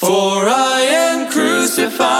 For I am crucified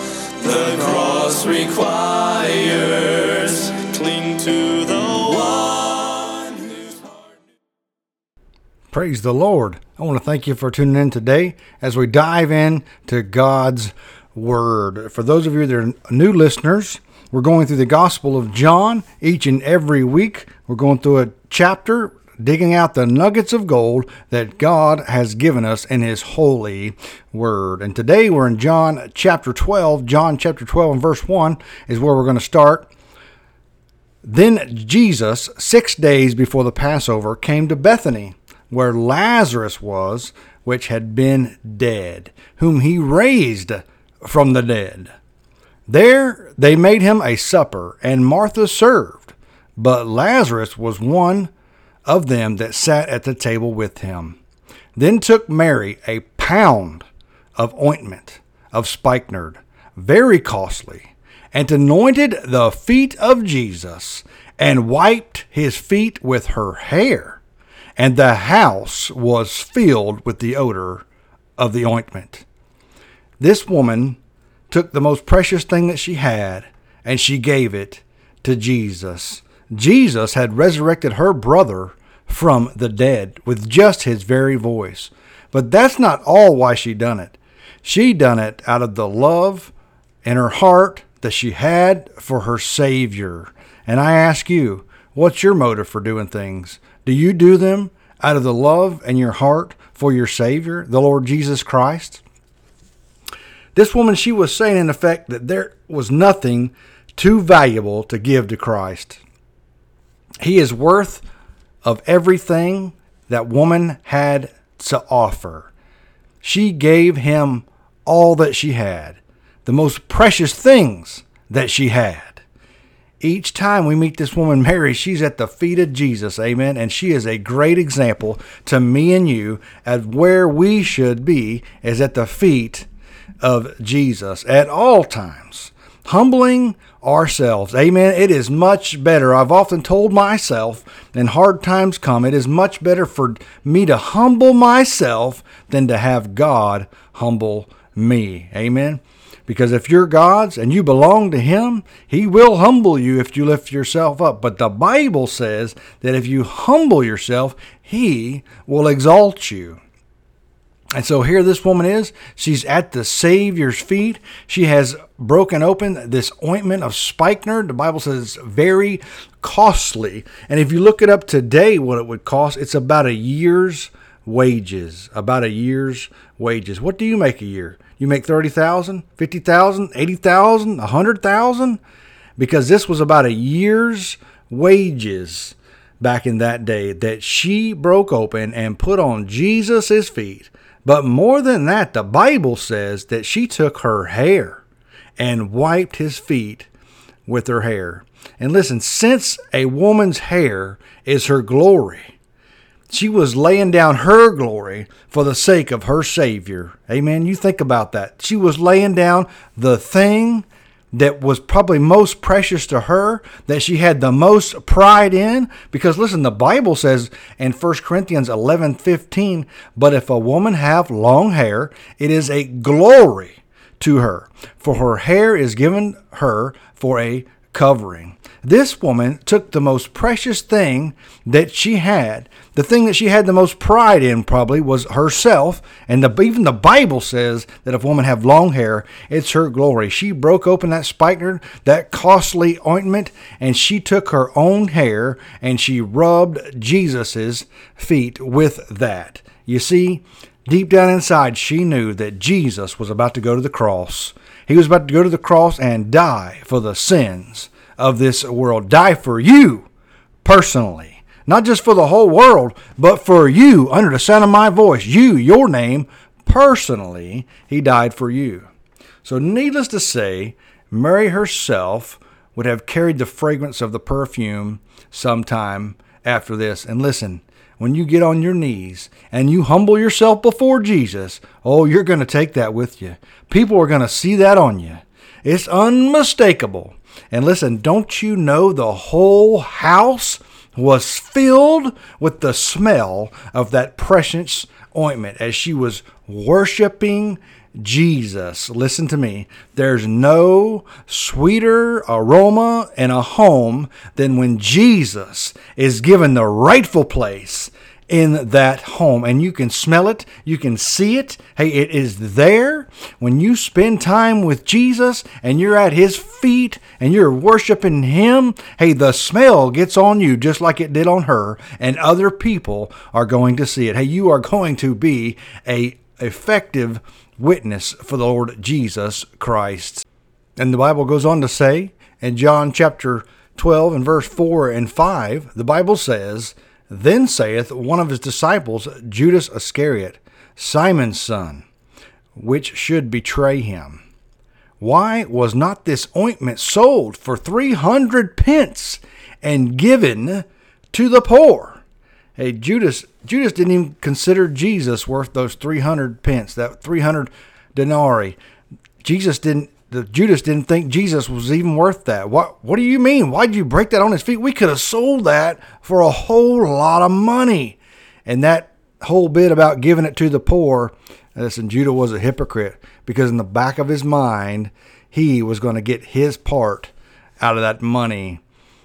the cross requires. Cling to the one. Praise the Lord. I want to thank you for tuning in today as we dive in to God's Word. For those of you that are new listeners, we're going through the Gospel of John each and every week. We're going through a chapter, digging out the nuggets of gold that God has given us in His holy Word. And today we're in John chapter 12. John chapter 12 and verse 1 is where we're going to start. Then Jesus, six days before the Passover, came to Bethany, where Lazarus was, which had been dead, whom he raised from the dead. There they made him a supper, and Martha served, but Lazarus was one of them that sat at the table with him. Then took Mary a pound of ointment of spikenard, very costly, and anointed the feet of Jesus, and wiped his feet with her hair. And the house was filled with the odor of the ointment. This woman took the most precious thing that she had and she gave it to Jesus. Jesus had resurrected her brother from the dead with just his very voice. But that's not all why she done it. She done it out of the love in her heart that she had for her Savior. And I ask you, what's your motive for doing things? Do you do them out of the love in your heart for your Savior, the Lord Jesus Christ? This woman, she was saying in effect that there was nothing too valuable to give to Christ. He is worth of everything that woman had to offer. She gave him all that she had, the most precious things that she had. Each time we meet this woman, Mary, she's at the feet of Jesus, amen. And she is a great example to me and you of where we should be, is at the feet of Jesus at all times, humbling ourselves. Amen. It is much better. I've often told myself, when hard times come, it is much better for me to humble myself than to have God humble me. Amen. Because if you're God's and you belong to Him, He will humble you if you lift yourself up. But the Bible says that if you humble yourself, He will exalt you. And so here this woman is. She's at the Savior's feet. She has broken open this ointment of spikenard. The Bible says it's very costly. And if you look it up today, what it would cost, it's about a year's wages. About a year's wages. What do you make a year? You make 30,000, 50,000, 80,000, 100,000? Because this was about a year's wages back in that day that she broke open and put on Jesus' feet but more than that, the Bible says that she took her hair and wiped his feet with her hair. And listen, since a woman's hair is her glory, she was laying down her glory for the sake of her Savior. Amen. You think about that. She was laying down the thing that was probably most precious to her, that she had the most pride in. Because listen, the Bible says in 1 Corinthians 11 15, but if a woman have long hair, it is a glory to her, for her hair is given her for a covering. This woman took the most precious thing that she had. The thing that she had the most pride in probably was herself. And the, even the Bible says that if a woman have long hair, it's her glory. She broke open that spikenard, that costly ointment, and she took her own hair and she rubbed Jesus's feet with that. You see, deep down inside, she knew that Jesus was about to go to the cross. He was about to go to the cross and die for the sins of this world, die for you personally, not just for the whole world, but for you under the sound of my voice, you, your name, personally, he died for you. So, needless to say, Mary herself would have carried the fragrance of the perfume sometime after this. And listen, when you get on your knees and you humble yourself before Jesus, oh, you're going to take that with you. People are going to see that on you. It's unmistakable. And listen, don't you know the whole house was filled with the smell of that precious ointment as she was worshiping Jesus. Listen to me. There's no sweeter aroma in a home than when Jesus is given the rightful place in that home and you can smell it, you can see it. Hey, it is there. When you spend time with Jesus and you're at his feet and you're worshiping him, hey, the smell gets on you just like it did on her and other people are going to see it. Hey, you are going to be a effective witness for the Lord Jesus Christ. And the Bible goes on to say in John chapter 12 and verse 4 and 5, the Bible says, then saith one of his disciples, Judas Iscariot, Simon's son, which should betray him. Why was not this ointment sold for three hundred pence and given to the poor? Hey, Judas, Judas didn't even consider Jesus worth those three hundred pence, that three hundred denarii. Jesus didn't the Judas didn't think Jesus was even worth that. What what do you mean? Why'd you break that on his feet? We could have sold that for a whole lot of money. And that whole bit about giving it to the poor, listen, Judah was a hypocrite because in the back of his mind, he was going to get his part out of that money.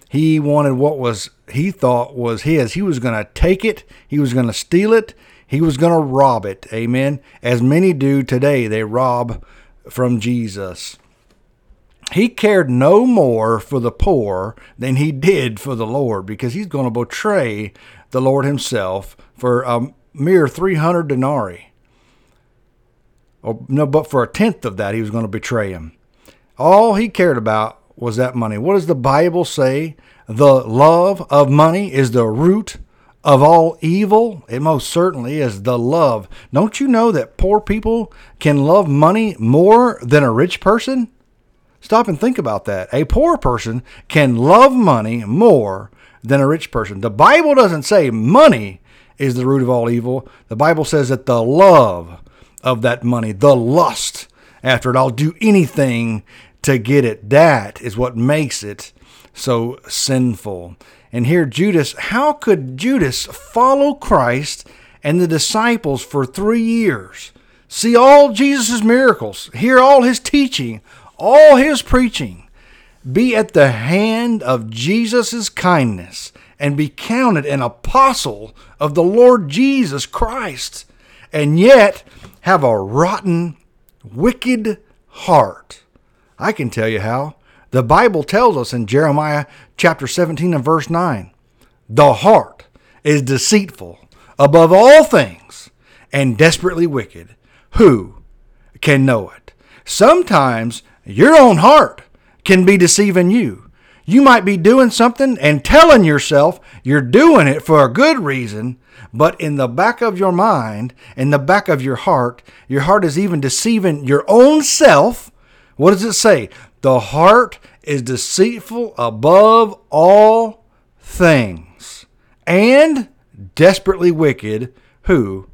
He wanted what was he thought was his. He was going to take it, he was going to steal it, he was going to rob it. Amen. As many do today, they rob from Jesus. He cared no more for the poor than he did for the Lord because he's going to betray the Lord himself for a mere 300 denarii. Or, no, but for a tenth of that, he was going to betray him. All he cared about was that money. What does the Bible say? The love of money is the root of all evil? It most certainly is the love. Don't you know that poor people can love money more than a rich person? Stop and think about that. A poor person can love money more than a rich person. The Bible doesn't say money is the root of all evil. The Bible says that the love of that money, the lust after it, I'll do anything to get it. That is what makes it so sinful. And here, Judas, how could Judas follow Christ and the disciples for three years, see all Jesus' miracles, hear all his teaching, all his preaching, be at the hand of Jesus' kindness, and be counted an apostle of the Lord Jesus Christ, and yet have a rotten, wicked heart? I can tell you how. The Bible tells us in Jeremiah chapter 17 and verse 9 the heart is deceitful above all things and desperately wicked. Who can know it? Sometimes your own heart can be deceiving you. You might be doing something and telling yourself you're doing it for a good reason, but in the back of your mind, in the back of your heart, your heart is even deceiving your own self. What does it say? The heart is deceitful above all things and desperately wicked. Who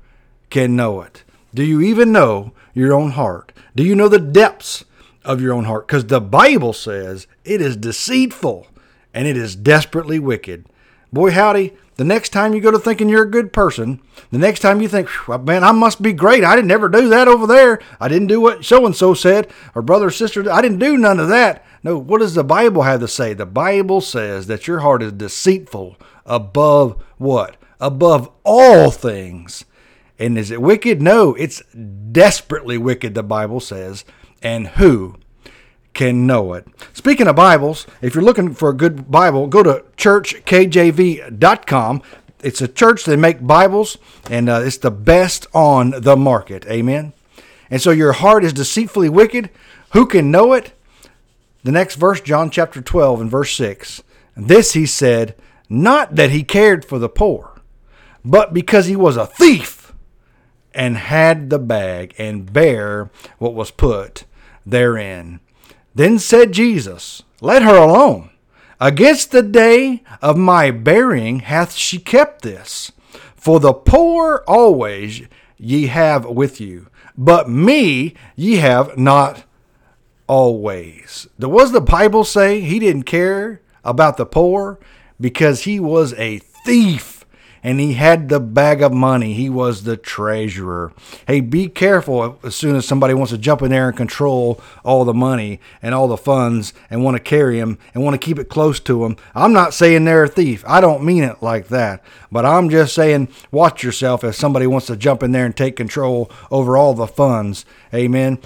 can know it? Do you even know your own heart? Do you know the depths of your own heart? Because the Bible says it is deceitful and it is desperately wicked. boy, howdy, the next time you go to thinking you're a good person, the next time you think, man, I must be great. I didn't ever do that over there. I didn't do what so and so said, or brother or sister, I didn't do none of that. No, what does the Bible have to say? The Bible says that your heart is deceitful above what? Above all things. And is it wicked? No, it's desperately wicked, the Bible says. And who can know it? Speaking of Bibles, if you're looking for a good Bible, go to churchkjv.com. It's a church that make Bibles, and uh, it's the best on the market. Amen. And so your heart is deceitfully wicked. Who can know it? The next verse, John chapter 12 and verse 6. This he said, not that he cared for the poor, but because he was a thief and had the bag and bare what was put therein. Then said Jesus, Let her alone. Against the day of my burying hath she kept this. For the poor always ye have with you, but me ye have not always. Was the Bible say he didn't care about the poor because he was a thief? And he had the bag of money. He was the treasurer. Hey, be careful as soon as somebody wants to jump in there and control all the money and all the funds and want to carry them and want to keep it close to them. I'm not saying they're a thief. I don't mean it like that. But I'm just saying watch yourself if somebody wants to jump in there and take control over all the funds. Amen.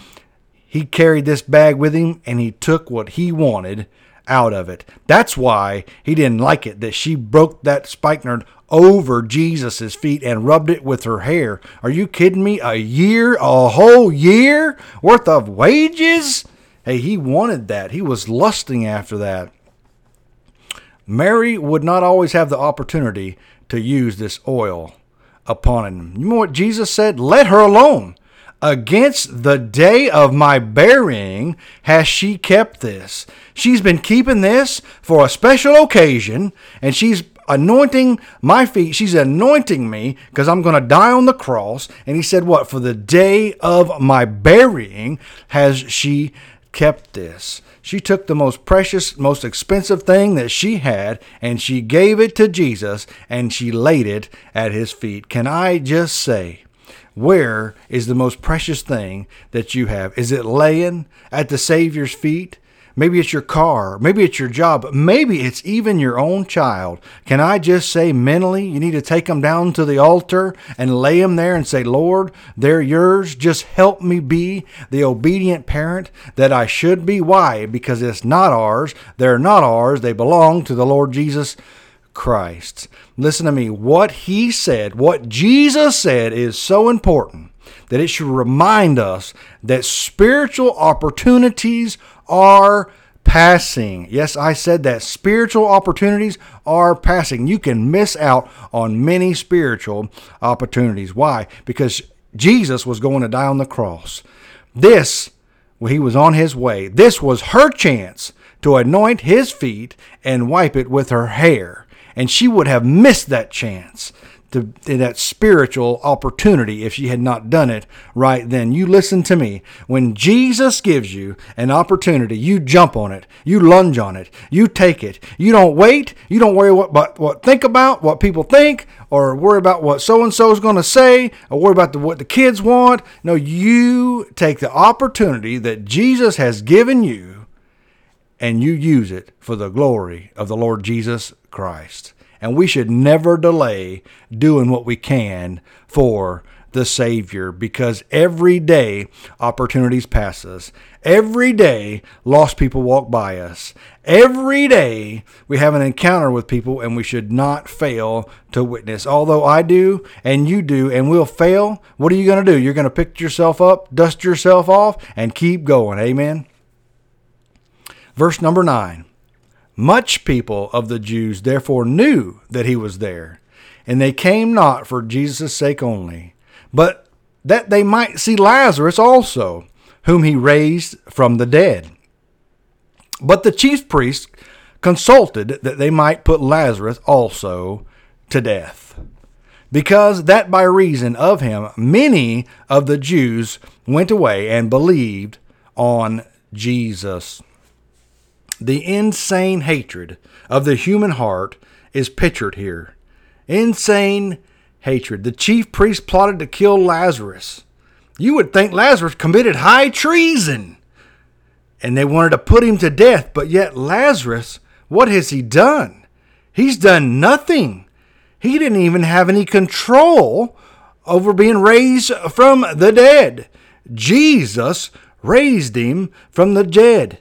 He carried this bag with him and he took what he wanted out of it. That's why he didn't like it that she broke that spikenard over Jesus's feet and rubbed it with her hair. Are you kidding me? A year, a whole year worth of wages? Hey, he wanted that. He was lusting after that. Mary would not always have the opportunity to use this oil upon him. You know what Jesus said? Let her alone. Against the day of my burying has she kept this. She's been keeping this for a special occasion, and she's anointing my feet. She's anointing me because I'm going to die on the cross. And he said, What? For the day of my burying has she kept this. She took the most precious, most expensive thing that she had and she gave it to Jesus and she laid it at his feet. Can I just say, where is the most precious thing that you have? Is it laying at the Savior's feet? Maybe it's your car. Maybe it's your job. Maybe it's even your own child. Can I just say mentally, you need to take them down to the altar and lay them there and say, Lord, they're yours. Just help me be the obedient parent that I should be. Why? Because it's not ours. They're not ours. They belong to the Lord Jesus Christ. Listen to me. What he said, what Jesus said is so important that it should remind us that spiritual opportunities are passing. Yes, I said that. Spiritual opportunities are passing. You can miss out on many spiritual opportunities. Why? Because Jesus was going to die on the cross. This, well, he was on his way. This was her chance to anoint his feet and wipe it with her hair. And she would have missed that chance to, that spiritual opportunity if she had not done it right then. You listen to me. When Jesus gives you an opportunity, you jump on it, you lunge on it, you take it. You don't wait. You don't worry what what, what think about what people think, or worry about what so and so is going to say, or worry about the, what the kids want. No, you take the opportunity that Jesus has given you, and you use it for the glory of the Lord Jesus Christ. And we should never delay doing what we can for the Savior because every day opportunities pass us. Every day lost people walk by us. Every day we have an encounter with people and we should not fail to witness. Although I do and you do and we'll fail, what are you going to do? You're going to pick yourself up, dust yourself off, and keep going. Amen. Verse number 9. Much people of the Jews therefore knew that he was there, and they came not for Jesus' sake only, but that they might see Lazarus also, whom he raised from the dead. But the chief priests consulted that they might put Lazarus also to death, because that by reason of him many of the Jews went away and believed on Jesus. The insane hatred of the human heart is pictured here. Insane hatred. The chief priest plotted to kill Lazarus. You would think Lazarus committed high treason. And they wanted to put him to death, but yet Lazarus, what has he done? He's done nothing. He didn't even have any control over being raised from the dead. Jesus raised him from the dead.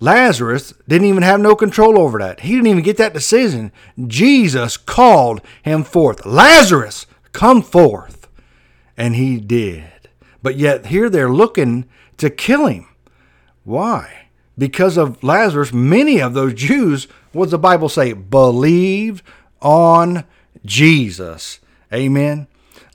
Lazarus didn't even have no control over that. He didn't even get that decision. Jesus called him forth. Lazarus, come forth. And he did. But yet here they're looking to kill him. Why? Because of Lazarus, many of those Jews, what does the Bible say? Believed on Jesus. Amen.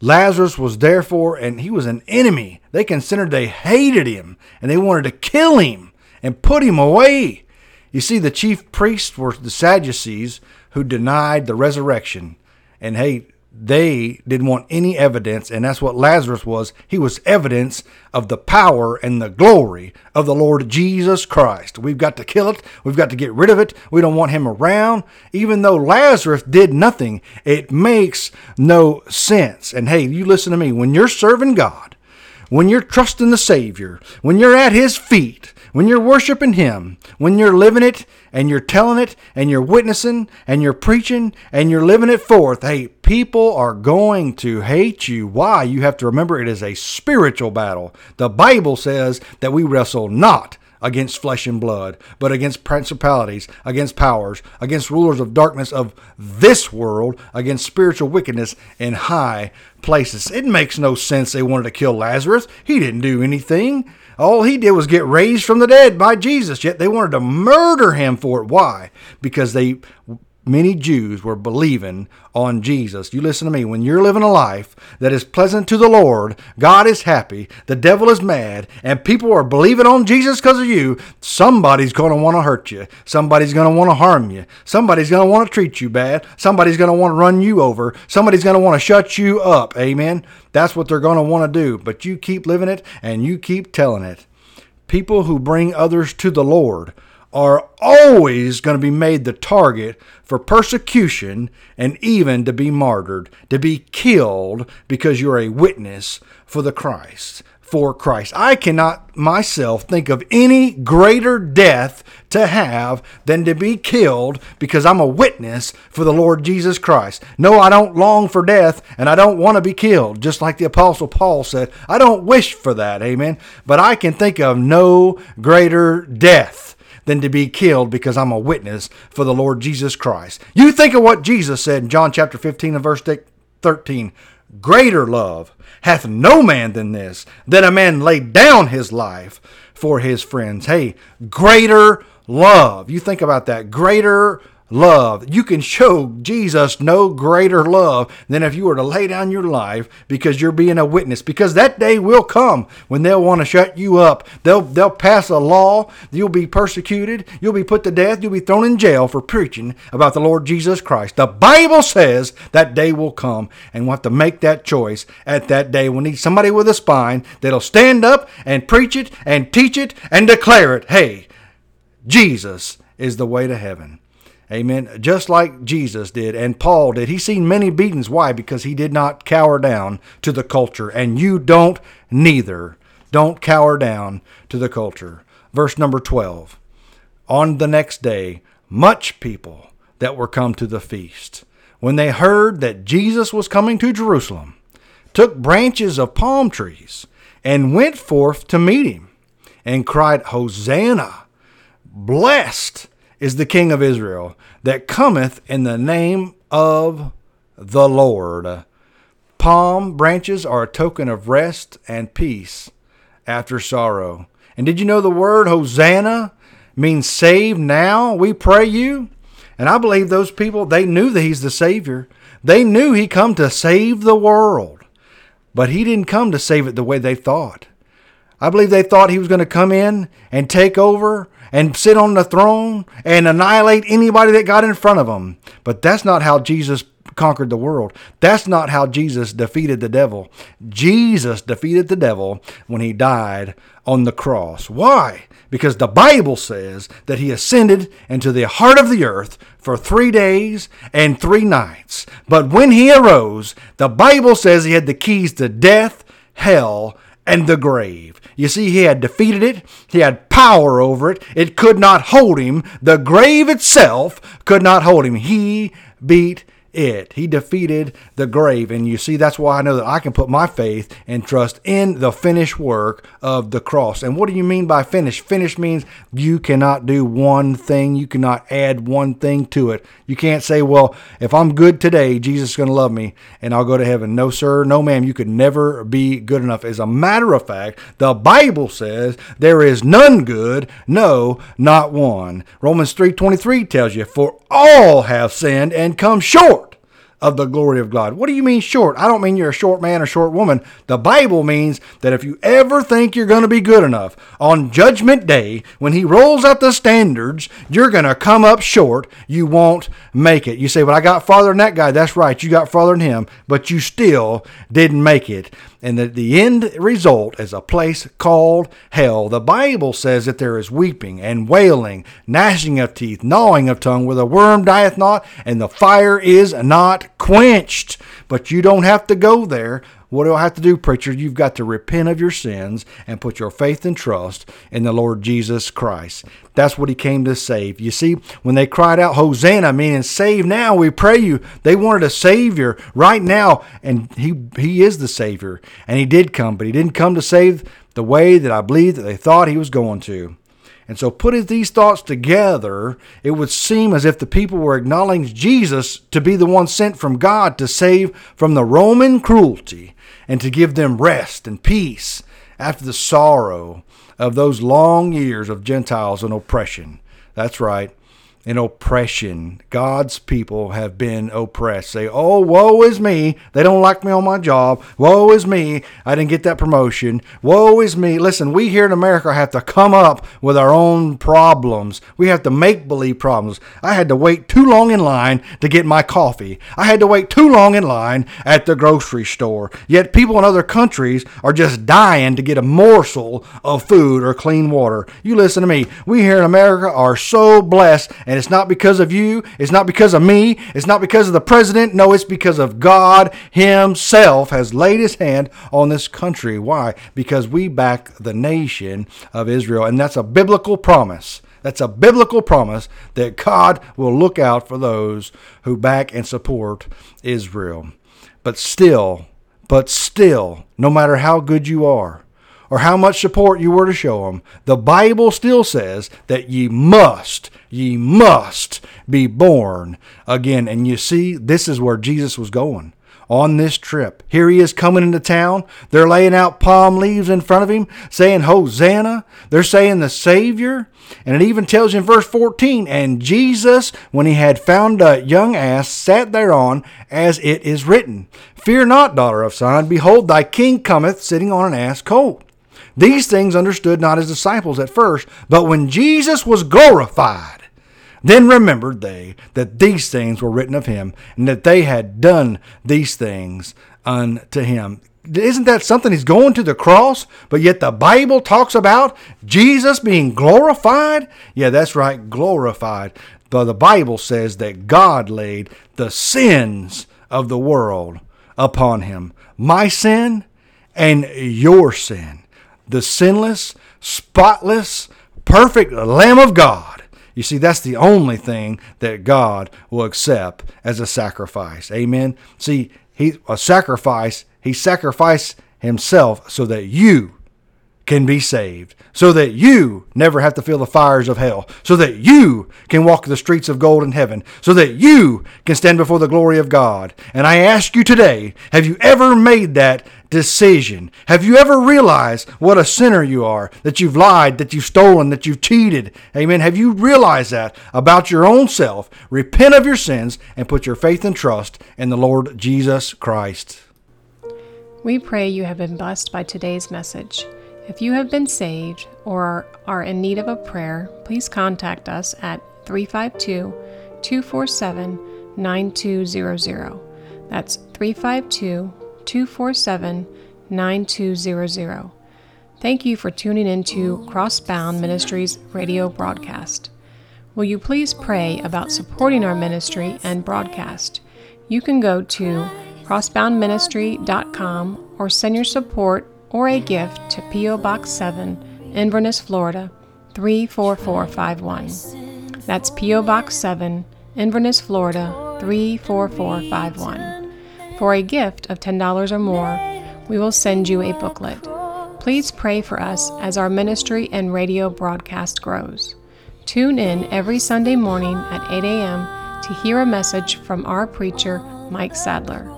Lazarus was therefore, and he was an enemy. They considered they hated him and they wanted to kill him and put him away. You see, the chief priests were the Sadducees who denied the resurrection. And hey, they didn't want any evidence, and that's what Lazarus was. He was evidence of the power and the glory of the Lord Jesus Christ. We've got to kill it. We've got to get rid of it. We don't want him around. Even though Lazarus did nothing, it makes no sense. And hey, you listen to me. When you're serving God, when you're trusting the Savior, when you're at his feet, when you're worshiping Him, when you're living it and you're telling it and you're witnessing and you're preaching and you're living it forth, hey, people are going to hate you. Why? You have to remember it is a spiritual battle. The Bible says that we wrestle not against flesh and blood, but against principalities, against powers, against rulers of darkness of this world, against spiritual wickedness in high places. It makes no sense they wanted to kill Lazarus. He didn't do anything. All he did was get raised from the dead by Jesus, yet they wanted to murder him for it. Why? Because they many Jews were believing on Jesus. You listen to me. When you're living a life that is pleasant to the Lord, God is happy, the devil is mad, and people are believing on Jesus because of you, somebody's going to want to hurt you. Somebody's going to want to harm you. Somebody's going to want to treat you bad. Somebody's going to want to run you over. Somebody's going to want to shut you up. Amen. That's what they're going to want to do. But you keep living it and you keep telling it. People who bring others to the Lord are always going to be made the target for persecution and even to be martyred, to be killed because you're a witness for the Christ for Christ. I cannot myself think of any greater death to have than to be killed because I'm a witness for the Lord Jesus Christ. No, I don't long for death and I don't want to be killed, just like the Apostle Paul said. I don't wish for that, amen. But I can think of no greater death than to be killed because I'm a witness for the Lord Jesus Christ. You think of what Jesus said in John chapter 15 and verse 13 Greater love hath no man than this, that a man lay down his life for his friends. Hey, greater love. You think about that. Greater love. You can show Jesus no greater love than if you were to lay down your life because you're being a witness. Because that day will come when they'll want to shut you up. They'll they'll pass a law. You'll be persecuted. You'll be put to death. You'll be thrown in jail for preaching about the Lord Jesus Christ. The Bible says that day will come, and we'll have to make that choice at that day. We need somebody with a spine that'll stand up and preach it and teach it and declare it. Hey, Jesus is the way to heaven. Amen. Just like Jesus did and Paul did. He's seen many beatings. Why? Because he did not cower down to the culture. And you don't neither. Don't cower down to the culture. Verse number 12. On the next day, much people that were come to the feast, when they heard that Jesus was coming to Jerusalem, took branches of palm trees and went forth to meet him and cried, Hosanna! Blessed is the King of Israel that cometh in the name of the Lord. Palm branches are a token of rest and peace after sorrow. And did you know the word Hosanna means save now? We pray you. And I believe those people, they knew that he's the Savior. They knew he come to save the world. But he didn't come to save it the way they thought. I believe they thought he was going to come in and take over and sit on the throne and annihilate anybody that got in front of him. But that's not how Jesus conquered the world. That's not how Jesus defeated the devil. Jesus defeated the devil when he died on the cross. Why? Because the Bible says that he ascended into the heart of the earth for three days and three nights. But when he arose, the Bible says he had the keys to death, hell, and the grave. You see, he had defeated it. He had power over it. It could not hold him. The grave itself could not hold him. He beat it. He defeated the grave. And you see, that's why I know that I can put my faith and trust in the finished work of the cross. And what do you mean by finish? Finish means you cannot do one thing, you cannot add one thing to it. You can't say, well, if I'm good today, Jesus is going to love me and I'll go to heaven. No, sir, no, ma'am. You could never be good enough. As a matter of fact, the Bible says there is none good, no, not one. Romans 3.23 tells you, for all have sinned and come short of the glory of God. What do you mean short? I don't mean you're a short man or short woman. The Bible means that if you ever think you're going to be good enough, on Judgment Day, when He rolls out the standards, you're going to come up short. You won't make it. You say, Well, I got farther than that guy. That's right. You got farther than him, but you still didn't make it and that the end result is a place called hell. The Bible says that there is weeping and wailing, gnashing of teeth, gnawing of tongue, where the worm dieth not, and the fire is not quenched. But you don't have to go there. What do I have to do, preacher? You've got to repent of your sins and put your faith and trust in the Lord Jesus Christ. That's what he came to save. You see, when they cried out, Hosanna, meaning save now, we pray you, they wanted a Savior right now, and he, he is the Savior. And he did come, but he didn't come to save the way that I believe that they thought he was going to. And so, putting these thoughts together, it would seem as if the people were acknowledging Jesus to be the one sent from God to save from the Roman cruelty and to give them rest and peace after the sorrow of those long years of Gentiles and oppression. That's right and oppression. God's people have been oppressed. Say, oh, woe is me. They don't like me on my job. Woe is me. I didn't get that promotion. Woe is me. Listen, we here in America have to come up with our own problems. We have to make believe problems. I had to wait too long in line to get my coffee. I had to wait too long in line at the grocery store. Yet people in other countries are just dying to get a morsel of food or clean water. You listen to me. We here in America are so blessed and it's not because of you. It's not because of me. It's not because of the president. No, it's because of God Himself has laid His hand on this country. Why? Because we back the nation of Israel. And that's a biblical promise. That's a biblical promise that God will look out for those who back and support Israel. But still, but still, no matter how good you are, or how much support you were to show them, the Bible still says that ye must, ye must be born again. And you see, this is where Jesus was going on this trip. Here he is coming into town. They're laying out palm leaves in front of him, saying, Hosanna. They're saying the Savior. And it even tells you in verse 14, And Jesus, when he had found a young ass, sat thereon, as it is written, Fear not, daughter of Zion, behold, thy king cometh, sitting on an ass colt. These things understood not his disciples at first, but when Jesus was glorified, then remembered they that these things were written of him, and that they had done these things unto him. Isn't that something? He's going to the cross, but yet the Bible talks about Jesus being glorified? Yeah, that's right, glorified. But the Bible says that God laid the sins of the world upon him. My sin and your sin the sinless, spotless, perfect Lamb of God. You see, that's the only thing that God will accept as a sacrifice. Amen. See, he a sacrifice, he sacrificed himself so that you can be saved, so that you never have to feel the fires of hell, so that you can walk the streets of gold in heaven, so that you can stand before the glory of God. And I ask you today, have you ever made that decision? Have you ever realized what a sinner you are, that you've lied, that you've stolen, that you've cheated? Amen. Have you realized that about your own self? Repent of your sins and put your faith and trust in the Lord Jesus Christ. We pray you have been blessed by today's message. If you have been saved or are in need of a prayer, please contact us at 352 247 9200. That's 352 247 9200. Thank you for tuning in to Crossbound Ministries radio broadcast. Will you please pray about supporting our ministry and broadcast? You can go to crossboundministry.com or send your support or a gift to P.O. Box 7, Inverness, Florida 34451. That's P.O. Box 7, Inverness, Florida 34451. For a gift of $10 or more, we will send you a booklet. Please pray for us as our ministry and radio broadcast grows. Tune in every Sunday morning at 8 a.m. to hear a message from our preacher, Mike Sadler.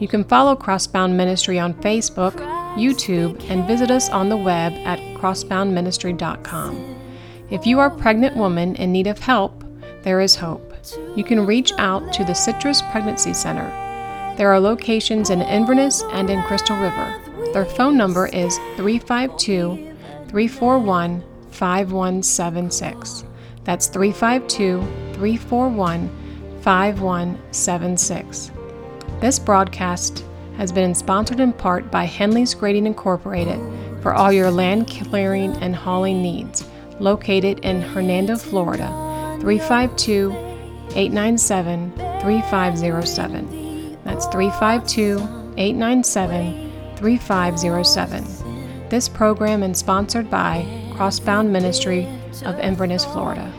You can follow Crossbound Ministry on Facebook, YouTube, and visit us on the web at crossboundministry.com. If you are a pregnant woman in need of help, there is hope. You can reach out to the Citrus Pregnancy Center. There are locations in Inverness and in Crystal River. Their phone number is 352 341 5176. That's 352 341 5176. This broadcast has been sponsored in part by Henley's Grading Incorporated for all your land clearing and hauling needs, located in Hernando, Florida, 352 897 3507. That's 352 897 3507. This program is sponsored by Crossbound Ministry of Inverness, Florida.